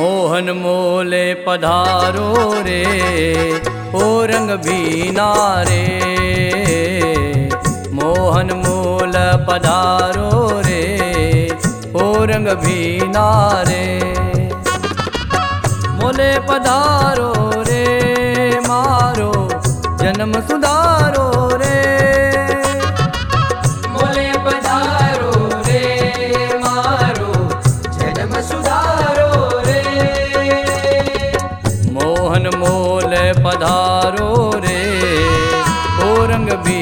मोहन मोले पधारो रे रेरङ्गीना रे मोहन मोल पधारो रे रेरङ्गी नारे मोले पधारो रे मारो जन्म सुधारो रे रे ओ रंग भी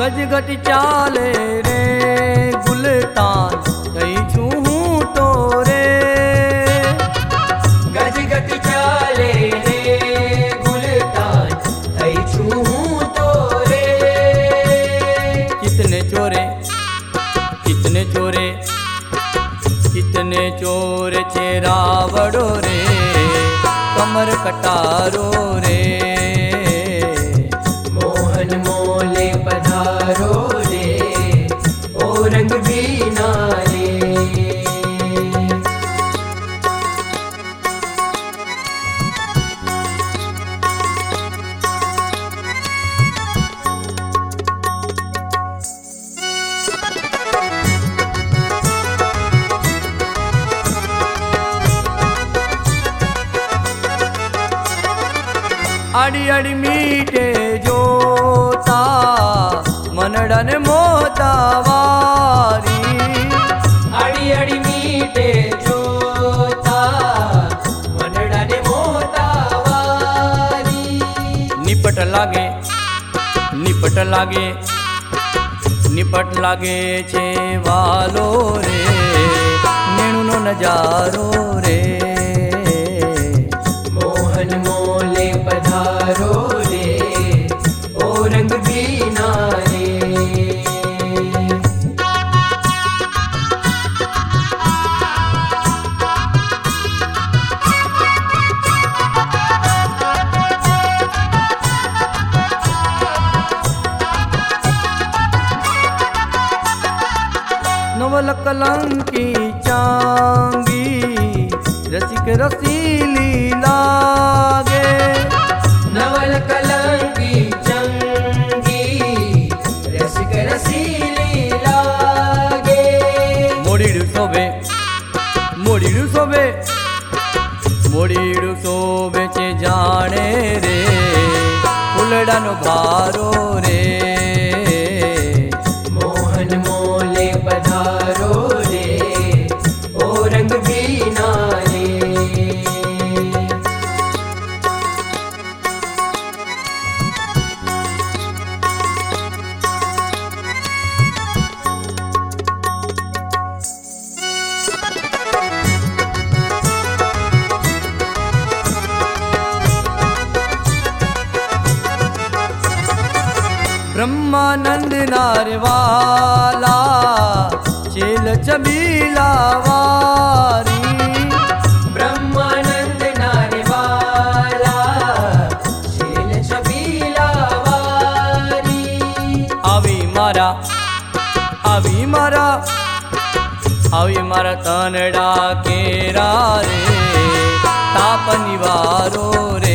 गजगज चाले रे गुलतान कई छू तो रे गजगज चाले रे गुलतान कई छू तो रे कितने चोरे कितने चोरे कितने चोर चेरा बड़ो रे कमर कटारो रे અડી અડી મીટે જોતા મનડન મોતા વારી અડી અડી મીટે જોતા મનડન મોતા વારી નિપટ લાગે નિપટ લાગે નિપટ લાગે છે વાલો રે નેણુનો નજારો રે रे ओ रंग बीना नवल कलंकी चांगी रसिक रसीली लागे मुड़ीड़ सो बिच जाने रे फुलड़न भारो रे मोहन मोले पधारो ब्रह्मानंद नारवाला चिल चबीला वारी ब्रह्मानंद नारवाला चिल चबीला वारी आवे मारा आवे मारा आवे मारा तनडा केरा रे तापनिवारो रे